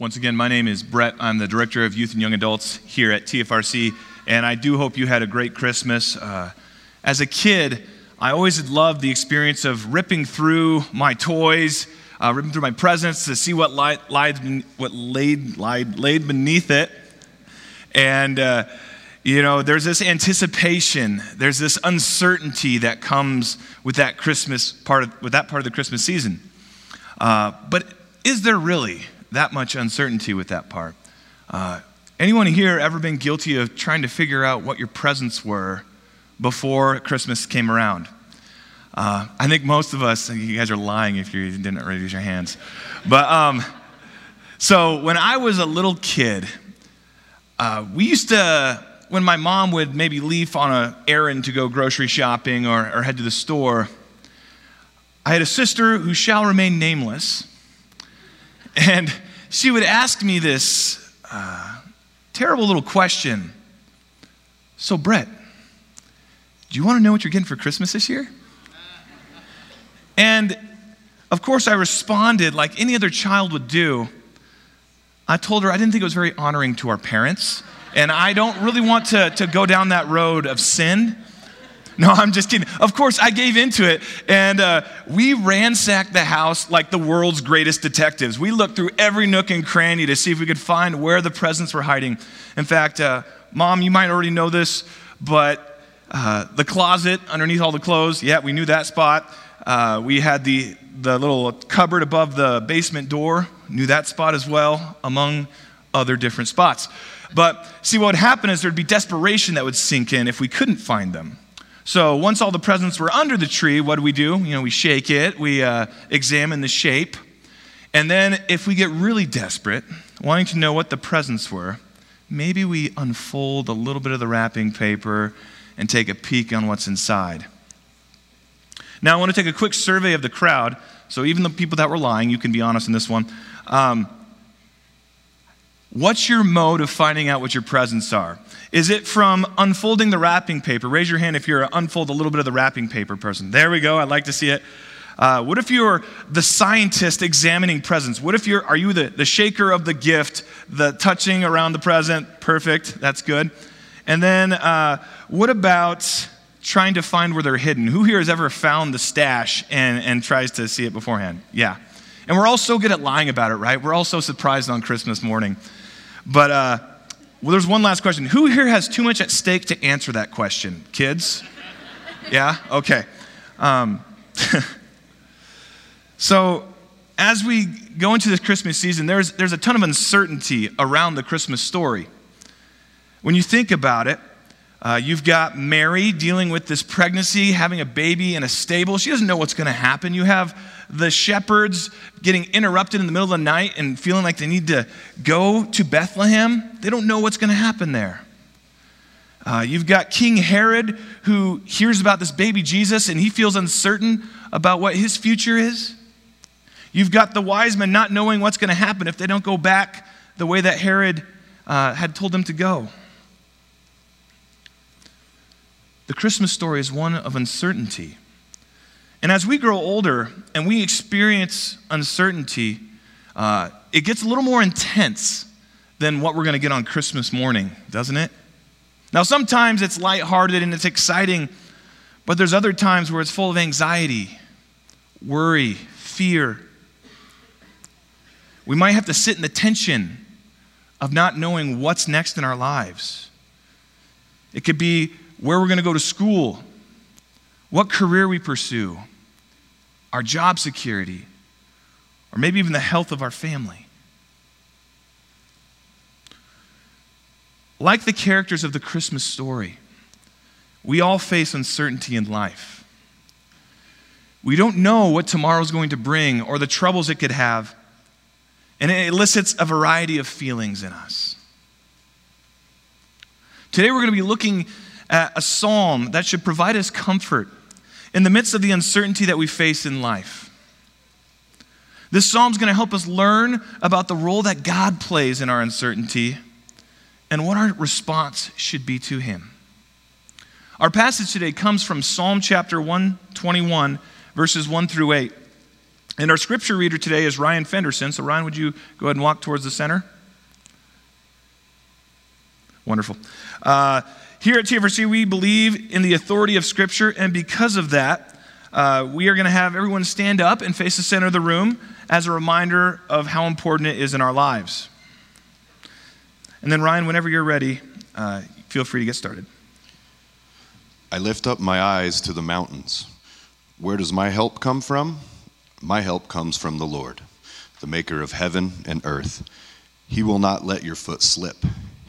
Once again, my name is Brett. I'm the Director of Youth and Young Adults here at TFRC, and I do hope you had a great Christmas. Uh, as a kid, I always had loved the experience of ripping through my toys, uh, ripping through my presents to see what lied, lied, what laid, lied, laid beneath it. And, uh, you know, there's this anticipation, there's this uncertainty that comes with that Christmas part of, with that part of the Christmas season. Uh, but is there really? That much uncertainty with that part. Uh, anyone here ever been guilty of trying to figure out what your presents were before Christmas came around? Uh, I think most of us, you guys are lying if you didn't raise your hands. But um, so when I was a little kid, uh, we used to, when my mom would maybe leave on an errand to go grocery shopping or, or head to the store, I had a sister who shall remain nameless. And she would ask me this uh, terrible little question So, Brett, do you want to know what you're getting for Christmas this year? And of course, I responded like any other child would do. I told her I didn't think it was very honoring to our parents, and I don't really want to, to go down that road of sin. No, I'm just kidding. Of course, I gave into it, and uh, we ransacked the house like the world's greatest detectives. We looked through every nook and cranny to see if we could find where the presents were hiding. In fact, uh, Mom, you might already know this, but uh, the closet underneath all the clothes, yeah, we knew that spot. Uh, we had the, the little cupboard above the basement door, knew that spot as well, among other different spots. But see, what would happen is there'd be desperation that would sink in if we couldn't find them. So once all the presents were under the tree, what do we do? You know, we shake it, we uh, examine the shape, and then if we get really desperate, wanting to know what the presents were, maybe we unfold a little bit of the wrapping paper and take a peek on what's inside. Now, I want to take a quick survey of the crowd. So, even the people that were lying, you can be honest in this one. Um, what's your mode of finding out what your presents are? Is it from unfolding the wrapping paper? Raise your hand if you're unfold a little bit of the wrapping paper person. There we go. I'd like to see it. Uh, what if you're the scientist examining presents? What if you're, are you the, the shaker of the gift, the touching around the present? Perfect. That's good. And then uh, what about trying to find where they're hidden? Who here has ever found the stash and, and tries to see it beforehand? Yeah. And we're all so good at lying about it, right? We're all so surprised on Christmas morning. But, uh, well, there's one last question. Who here has too much at stake to answer that question? Kids? Yeah? Okay. Um, so, as we go into this Christmas season, there's, there's a ton of uncertainty around the Christmas story. When you think about it, uh, you've got Mary dealing with this pregnancy, having a baby in a stable. She doesn't know what's going to happen. You have the shepherds getting interrupted in the middle of the night and feeling like they need to go to Bethlehem. They don't know what's going to happen there. Uh, you've got King Herod who hears about this baby Jesus and he feels uncertain about what his future is. You've got the wise men not knowing what's going to happen if they don't go back the way that Herod uh, had told them to go. The Christmas story is one of uncertainty. And as we grow older and we experience uncertainty, uh, it gets a little more intense than what we're going to get on Christmas morning, doesn't it? Now, sometimes it's lighthearted and it's exciting, but there's other times where it's full of anxiety, worry, fear. We might have to sit in the tension of not knowing what's next in our lives. It could be where we're going to go to school, what career we pursue, our job security, or maybe even the health of our family. Like the characters of the Christmas story, we all face uncertainty in life. We don't know what tomorrow's going to bring or the troubles it could have, and it elicits a variety of feelings in us. Today, we're going to be looking at a psalm that should provide us comfort in the midst of the uncertainty that we face in life. This psalm is going to help us learn about the role that God plays in our uncertainty and what our response should be to Him. Our passage today comes from Psalm chapter 121, verses 1 through 8. And our scripture reader today is Ryan Fenderson. So, Ryan, would you go ahead and walk towards the center? Wonderful. Uh, here at TFRC, we believe in the authority of Scripture, and because of that, uh, we are going to have everyone stand up and face the center of the room as a reminder of how important it is in our lives. And then, Ryan, whenever you're ready, uh, feel free to get started. I lift up my eyes to the mountains. Where does my help come from? My help comes from the Lord, the maker of heaven and earth. He will not let your foot slip.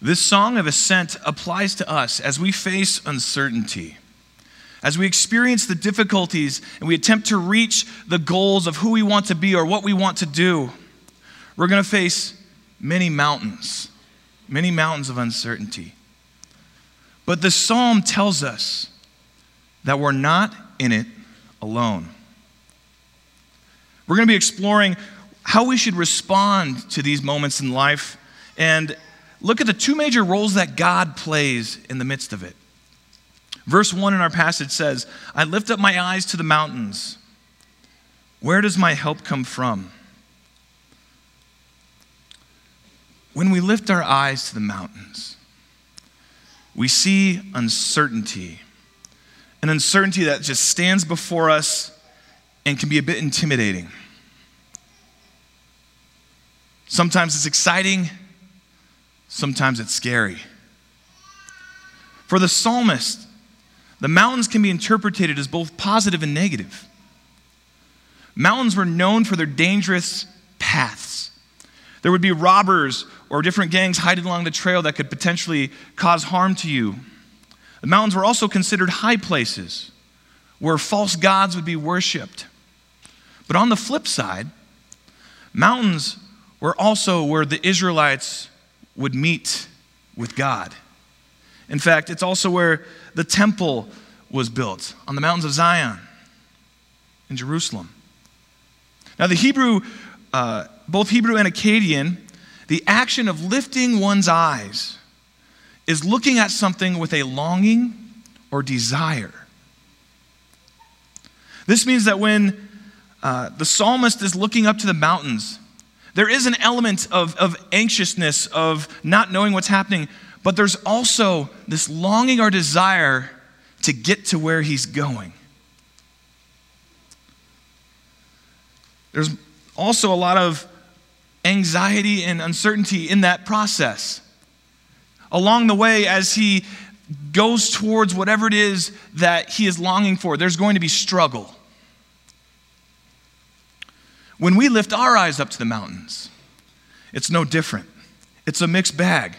This song of ascent applies to us as we face uncertainty, as we experience the difficulties and we attempt to reach the goals of who we want to be or what we want to do. We're going to face many mountains, many mountains of uncertainty. But the psalm tells us that we're not in it alone. We're going to be exploring how we should respond to these moments in life and look at the two major roles that God plays in the midst of it. Verse 1 in our passage says, I lift up my eyes to the mountains. Where does my help come from? When we lift our eyes to the mountains, we see uncertainty, an uncertainty that just stands before us and can be a bit intimidating. Sometimes it's exciting, sometimes it's scary. For the psalmist, the mountains can be interpreted as both positive and negative. Mountains were known for their dangerous paths. There would be robbers or different gangs hiding along the trail that could potentially cause harm to you. The mountains were also considered high places where false gods would be worshiped. But on the flip side, mountains were also where the Israelites would meet with God. In fact, it's also where the temple was built on the mountains of Zion in Jerusalem. Now, the Hebrew, uh, both Hebrew and Akkadian, the action of lifting one's eyes is looking at something with a longing or desire. This means that when uh, the psalmist is looking up to the mountains, there is an element of, of anxiousness, of not knowing what's happening, but there's also this longing or desire to get to where he's going. There's also a lot of anxiety and uncertainty in that process. Along the way, as he goes towards whatever it is that he is longing for, there's going to be struggle. When we lift our eyes up to the mountains, it's no different. It's a mixed bag.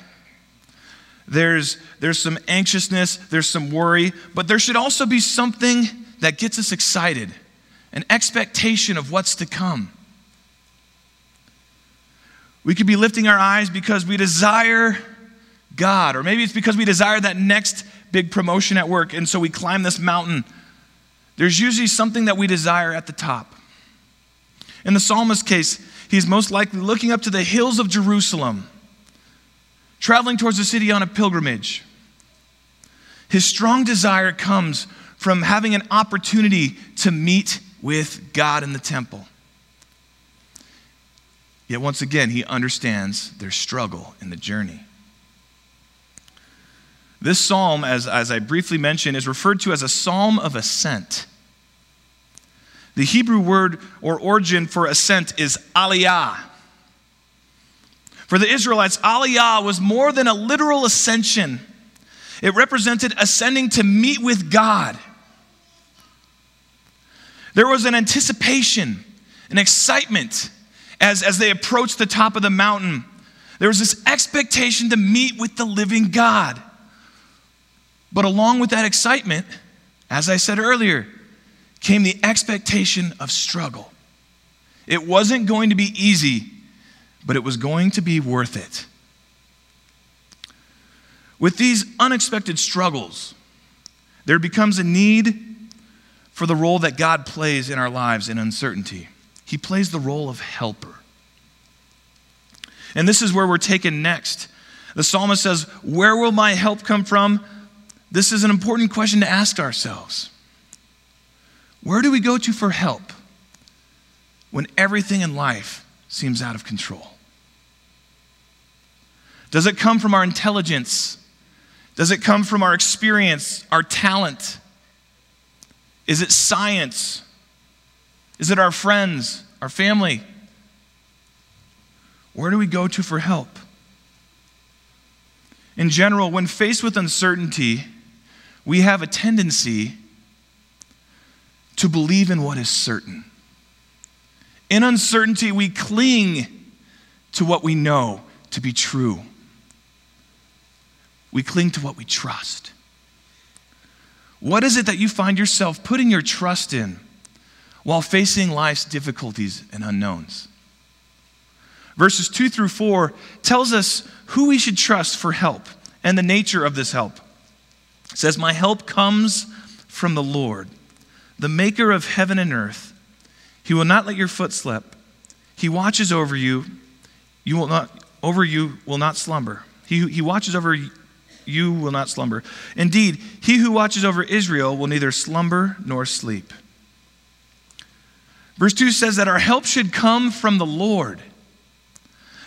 There's, there's some anxiousness, there's some worry, but there should also be something that gets us excited an expectation of what's to come. We could be lifting our eyes because we desire God, or maybe it's because we desire that next big promotion at work, and so we climb this mountain. There's usually something that we desire at the top. In the psalmist's case, he's most likely looking up to the hills of Jerusalem, traveling towards the city on a pilgrimage. His strong desire comes from having an opportunity to meet with God in the temple. Yet once again, he understands their struggle in the journey. This psalm, as, as I briefly mentioned, is referred to as a psalm of ascent. The Hebrew word or origin for ascent is aliyah. For the Israelites, aliyah was more than a literal ascension, it represented ascending to meet with God. There was an anticipation, an excitement as, as they approached the top of the mountain. There was this expectation to meet with the living God. But along with that excitement, as I said earlier, came the expectation of struggle. It wasn't going to be easy, but it was going to be worth it. With these unexpected struggles, there becomes a need for the role that God plays in our lives in uncertainty. He plays the role of helper. And this is where we're taken next. The psalmist says, Where will my help come from? This is an important question to ask ourselves. Where do we go to for help when everything in life seems out of control? Does it come from our intelligence? Does it come from our experience, our talent? Is it science? Is it our friends, our family? Where do we go to for help? In general, when faced with uncertainty, we have a tendency to believe in what is certain. In uncertainty, we cling to what we know to be true. We cling to what we trust. What is it that you find yourself putting your trust in while facing life's difficulties and unknowns? Verses 2 through 4 tells us who we should trust for help and the nature of this help. It says, My help comes from the Lord, the maker of heaven and earth. He will not let your foot slip. He watches over you. You will not over you will not slumber. He, he watches over you will not slumber. Indeed, he who watches over Israel will neither slumber nor sleep. Verse 2 says that our help should come from the Lord.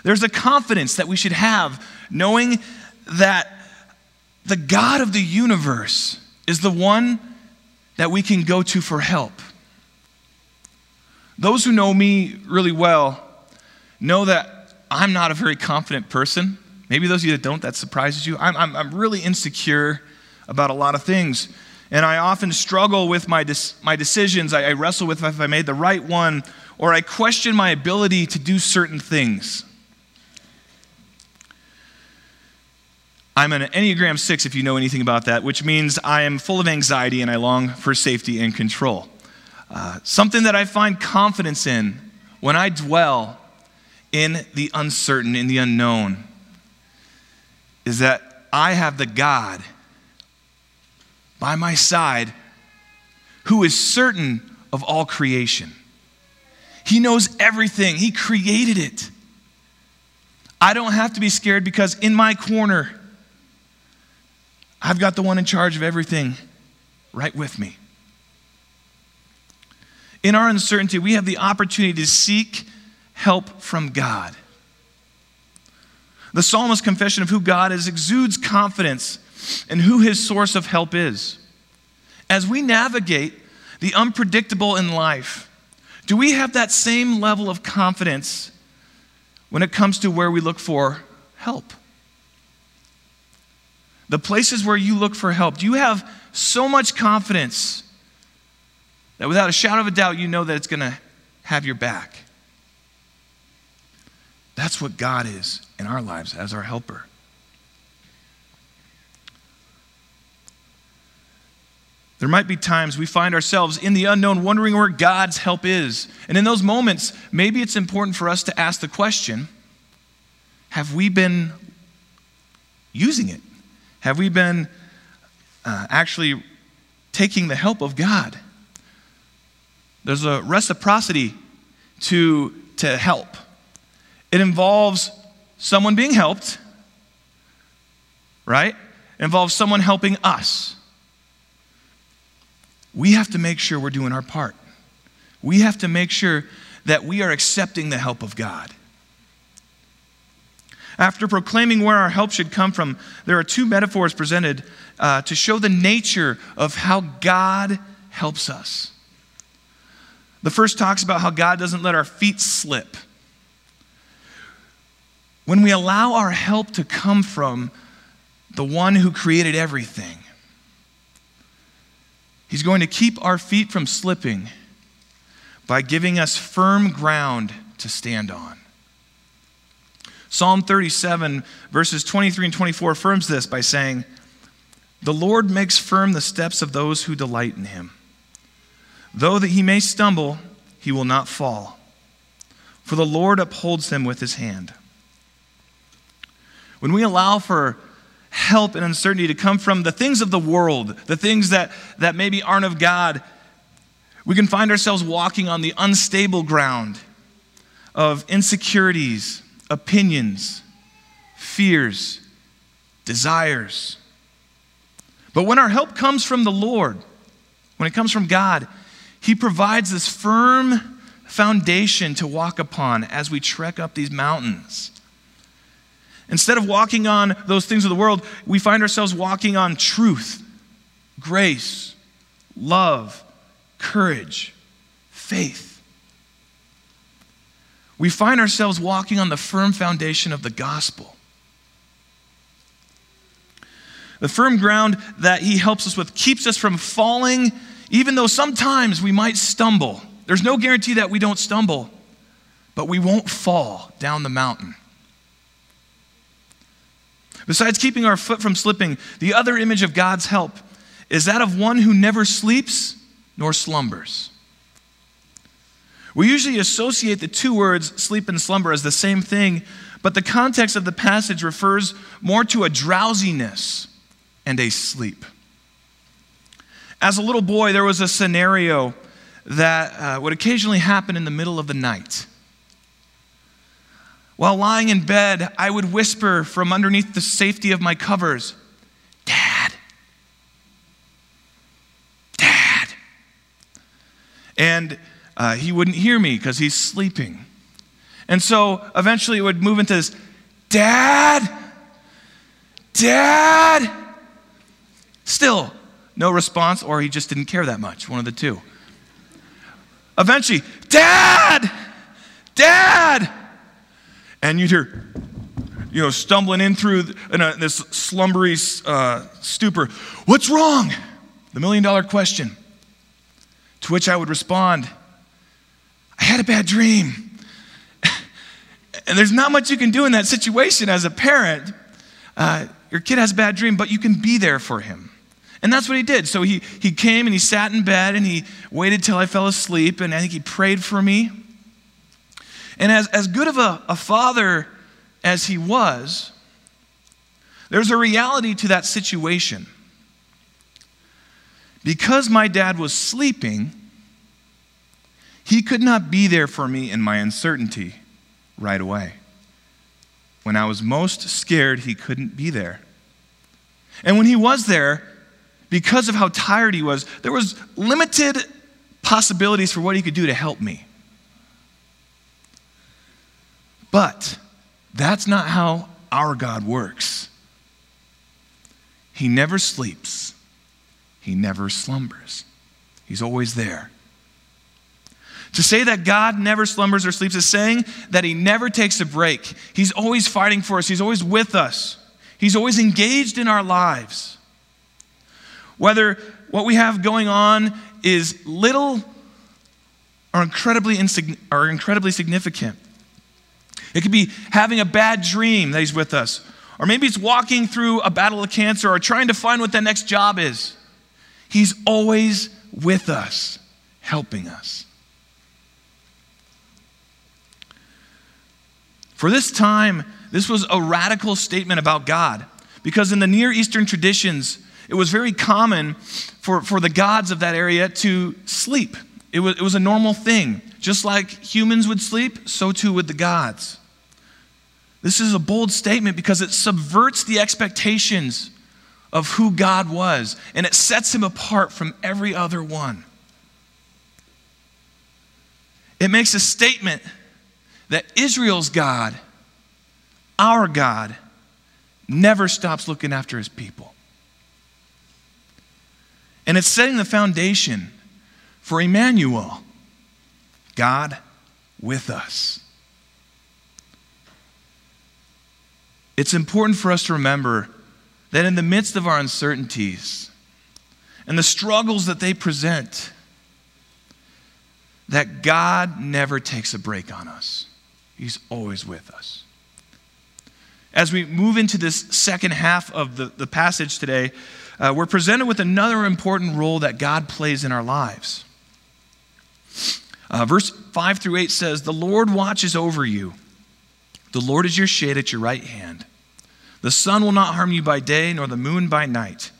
There's a confidence that we should have knowing that the God of the universe is the one that we can go to for help. Those who know me really well know that I'm not a very confident person. Maybe those of you that don't, that surprises you. I'm, I'm, I'm really insecure about a lot of things. And I often struggle with my, my decisions. I, I wrestle with if I made the right one, or I question my ability to do certain things. I'm an Enneagram 6, if you know anything about that, which means I am full of anxiety and I long for safety and control. Uh, something that I find confidence in when I dwell in the uncertain, in the unknown is that I have the God by my side who is certain of all creation. He knows everything, He created it. I don't have to be scared because in my corner, I've got the one in charge of everything right with me. In our uncertainty, we have the opportunity to seek help from God. The psalmist's confession of who God is exudes confidence in who his source of help is. As we navigate the unpredictable in life, do we have that same level of confidence when it comes to where we look for help? The places where you look for help, do you have so much confidence that without a shadow of a doubt you know that it's going to have your back? That's what God is in our lives as our helper. There might be times we find ourselves in the unknown wondering where God's help is. And in those moments, maybe it's important for us to ask the question have we been using it? Have we been uh, actually taking the help of God? There's a reciprocity to, to help. It involves someone being helped, right? It involves someone helping us. We have to make sure we're doing our part. We have to make sure that we are accepting the help of God. After proclaiming where our help should come from, there are two metaphors presented uh, to show the nature of how God helps us. The first talks about how God doesn't let our feet slip. When we allow our help to come from the one who created everything, He's going to keep our feet from slipping by giving us firm ground to stand on. Psalm 37, verses 23 and 24, affirms this by saying, The Lord makes firm the steps of those who delight in him. Though that he may stumble, he will not fall, for the Lord upholds him with his hand. When we allow for help and uncertainty to come from the things of the world, the things that, that maybe aren't of God, we can find ourselves walking on the unstable ground of insecurities, opinions, fears, desires. But when our help comes from the Lord, when it comes from God, He provides this firm foundation to walk upon as we trek up these mountains. Instead of walking on those things of the world, we find ourselves walking on truth, grace, love, courage, faith. We find ourselves walking on the firm foundation of the gospel. The firm ground that He helps us with keeps us from falling, even though sometimes we might stumble. There's no guarantee that we don't stumble, but we won't fall down the mountain. Besides keeping our foot from slipping, the other image of God's help is that of one who never sleeps nor slumbers. We usually associate the two words sleep and slumber as the same thing, but the context of the passage refers more to a drowsiness and a sleep. As a little boy, there was a scenario that uh, would occasionally happen in the middle of the night. While lying in bed, I would whisper from underneath the safety of my covers, Dad, Dad. And uh, he wouldn't hear me because he's sleeping. And so eventually it would move into this, Dad, Dad. Still, no response, or he just didn't care that much, one of the two. Eventually, Dad, Dad and you'd hear, you know, stumbling in through in a, this slumbery uh, stupor, What's wrong? The million dollar question. To which I would respond, I had a bad dream. and there's not much you can do in that situation as a parent. Uh, your kid has a bad dream, but you can be there for him. And that's what he did. So he, he came and he sat in bed and he waited till I fell asleep, and I think he prayed for me. And as, as good of a, a father as he was, there's a reality to that situation. Because my dad was sleeping, he could not be there for me in my uncertainty right away. When I was most scared, he couldn't be there. And when he was there, because of how tired he was, there was limited possibilities for what he could do to help me. But that's not how our God works. He never sleeps, He never slumbers. He's always there. To say that God never slumbers or sleeps is saying that He never takes a break. He's always fighting for us, He's always with us, He's always engaged in our lives. Whether what we have going on is little or incredibly, insign- or incredibly significant. It could be having a bad dream that he's with us. Or maybe it's walking through a battle of cancer or trying to find what that next job is. He's always with us, helping us. For this time, this was a radical statement about God because in the Near Eastern traditions, it was very common for, for the gods of that area to sleep. It was, it was a normal thing. Just like humans would sleep, so too would the gods. This is a bold statement because it subverts the expectations of who God was and it sets him apart from every other one. It makes a statement that Israel's God, our God, never stops looking after his people. And it's setting the foundation for Emmanuel, God with us. It's important for us to remember that in the midst of our uncertainties and the struggles that they present, that God never takes a break on us. He's always with us. As we move into this second half of the, the passage today, uh, we're presented with another important role that God plays in our lives. Uh, verse 5 through 8 says, The Lord watches over you. The Lord is your shade at your right hand. The sun will not harm you by day, nor the moon by night.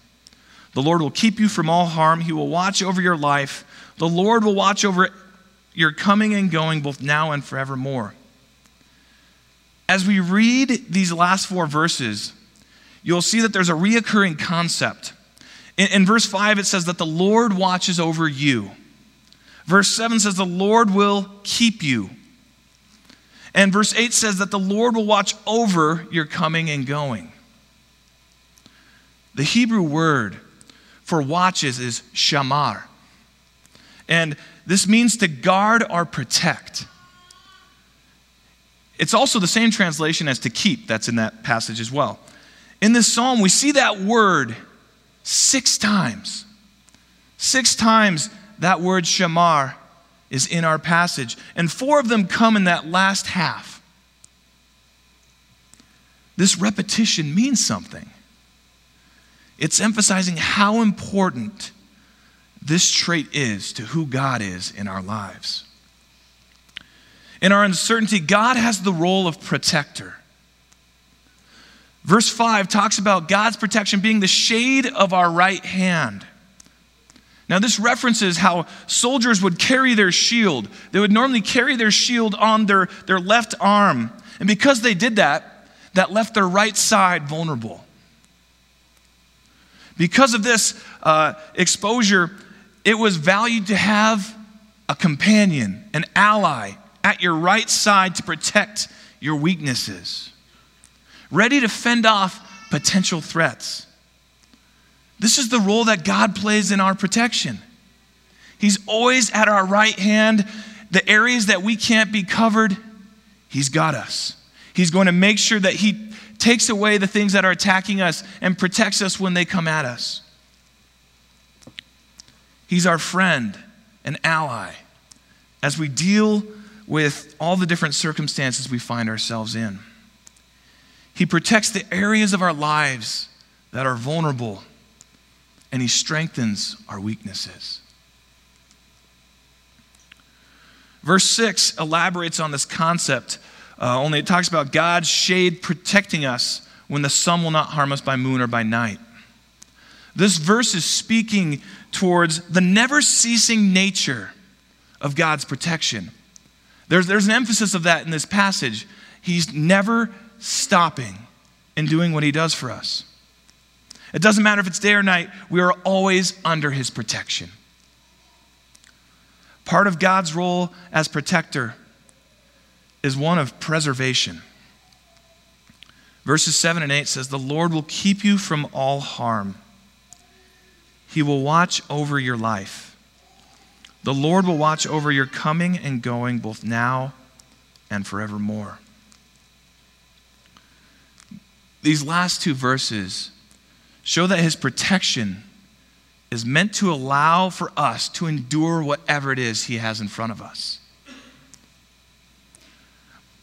The Lord will keep you from all harm. He will watch over your life. The Lord will watch over your coming and going, both now and forevermore. As we read these last four verses, you'll see that there's a reoccurring concept. In, in, verse 5, it says that the Lord watches over you. Verse 7 says the Lord will keep you. And verse 8 says that the Lord will watch over your coming and going. The Hebrew word for watches is shamar. And this means to guard or protect. It's also the same translation as to keep that's in that passage as well. In this psalm, we see that word six times. Six times that word shamar is in our passage, and four of them come in that last half. This repetition means something. It's emphasizing how important this trait is to who God is in our lives. In our uncertainty, God has the role of protector. Verse 5 talks about God's protection being the shade of our right hand. Now, this references how soldiers would carry their shield. They would normally carry their shield on their, their left arm. And because they did that, that left their right side vulnerable. Because of this uh, exposure, it was valued to have a companion, an ally at your right side to protect your weaknesses, ready to fend off potential threats. This is the role that God plays in our protection. He's always at our right hand. The areas that we can't be covered, He's got us. He's going to make sure that He takes away the things that are attacking us and protects us when they come at us. He's our friend, an ally, as we deal with all the different circumstances we find ourselves in. He protects the areas of our lives that are vulnerable, and He strengthens our weaknesses. Verse 6 elaborates on this concept uh, only it talks about God's shade protecting us when the sun will not harm us by moon or by night. This verse is speaking towards the never ceasing nature of God's protection. There's, there's an emphasis of that in this passage. He's never stopping in doing what he does for us. It doesn't matter if it's day or night, we are always under his protection. Part of God's role as protector is one of preservation. Verses 7 and 8 says, The Lord will keep you from all harm. He will watch over your life. The Lord will watch over your coming and going both now and forevermore. These last two verses show that his protection is meant to allow for us to endure whatever it is he has in front of us.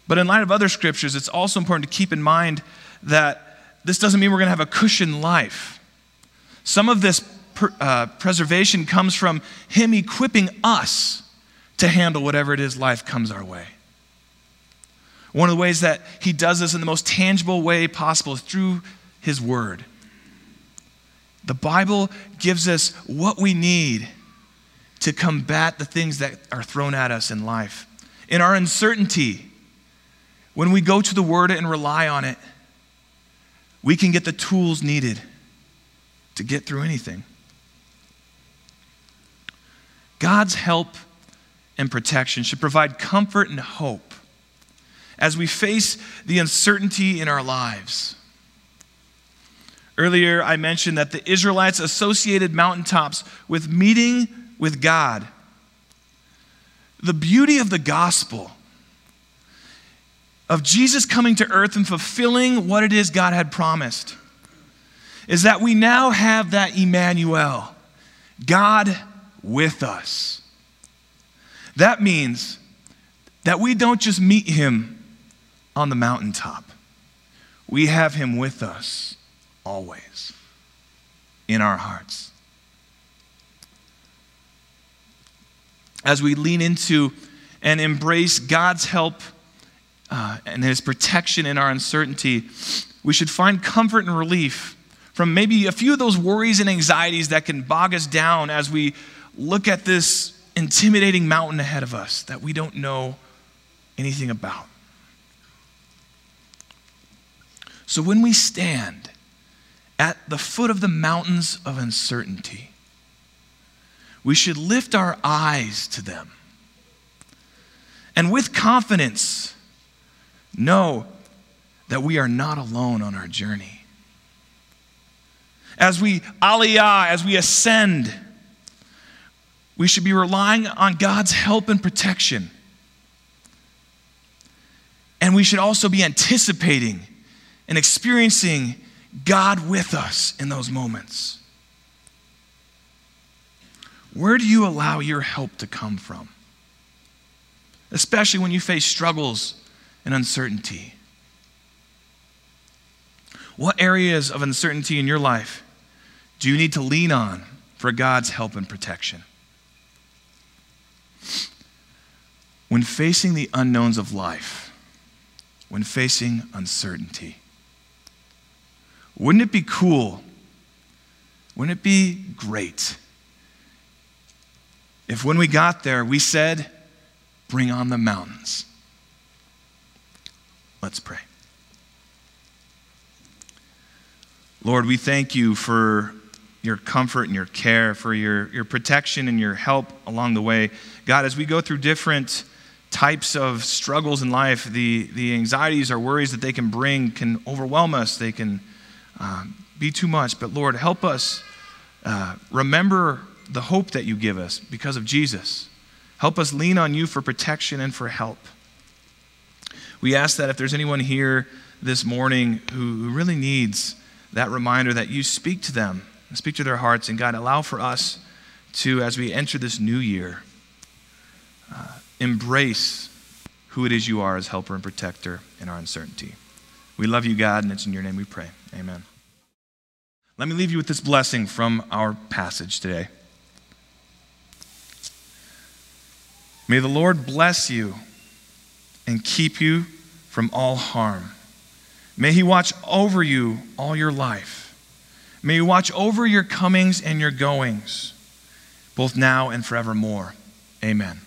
But in light of other scriptures, it's also important to keep in mind that this doesn't mean we're going to have a cushioned life. Some of this per, uh, preservation comes from Him equipping us to handle whatever it is life comes our way. One of the ways that He does this in the most tangible way possible is through His Word. The Bible gives us what we need to combat the things that are thrown at us in life. In our uncertainty, when we go to the Word and rely on it, we can get the tools needed to get through anything. God's help and protection should provide comfort and hope as we face the uncertainty in our lives. Earlier, I mentioned that the Israelites associated mountaintops with meeting with God. The beauty of the gospel of Jesus coming to earth and fulfilling what it is God had promised is that we now have that Emmanuel, God with us. That means that we don't just meet him on the mountaintop, we have him with us always in our hearts. as we lean into and embrace God's help uh, and His protection in our uncertainty, we should find comfort and relief from maybe a few of those worries and anxieties that can bog us down as we look at this intimidating mountain ahead of us that we don't know anything about. So when we stand at the foot of the mountains of uncertainty, we should lift our eyes to them. And with confidence, know that we are not alone on our journey. As we aliyah, as we ascend, we should be relying on God's help and protection. And we should also be anticipating and experiencing God with us in those moments. Where do you allow your help to come from? Especially when you face struggles and uncertainty. What areas of uncertainty in your life do you need to lean on for God's help and protection? When facing the unknowns of life, when facing uncertainty, wouldn't it be cool? Wouldn't it be great if when we got there we said, Bring on the mountains? Let's pray. Lord, we thank you for your comfort and your care, for your, your protection and your help along the way. God, as we go through different types of struggles in life, the, the anxieties or worries that they can bring can overwhelm us. They can um, be too much. But Lord, help us uh, remember the hope that you give us because of Jesus. Help us lean on you for protection and for help. We ask that if there's anyone here this morning who, who really needs that reminder that you speak to them, speak to their hearts, and God, allow for us to, as we enter this new year, uh, embrace who it is you are as helper and protector in our uncertainty. We love you, God, and it's in your name we pray. Amen. Let me leave you with this blessing from our passage today. May the Lord bless you and keep you from all harm. May He watch over you all your life. May you watch over your comings and your goings, both now and forevermore. Amen.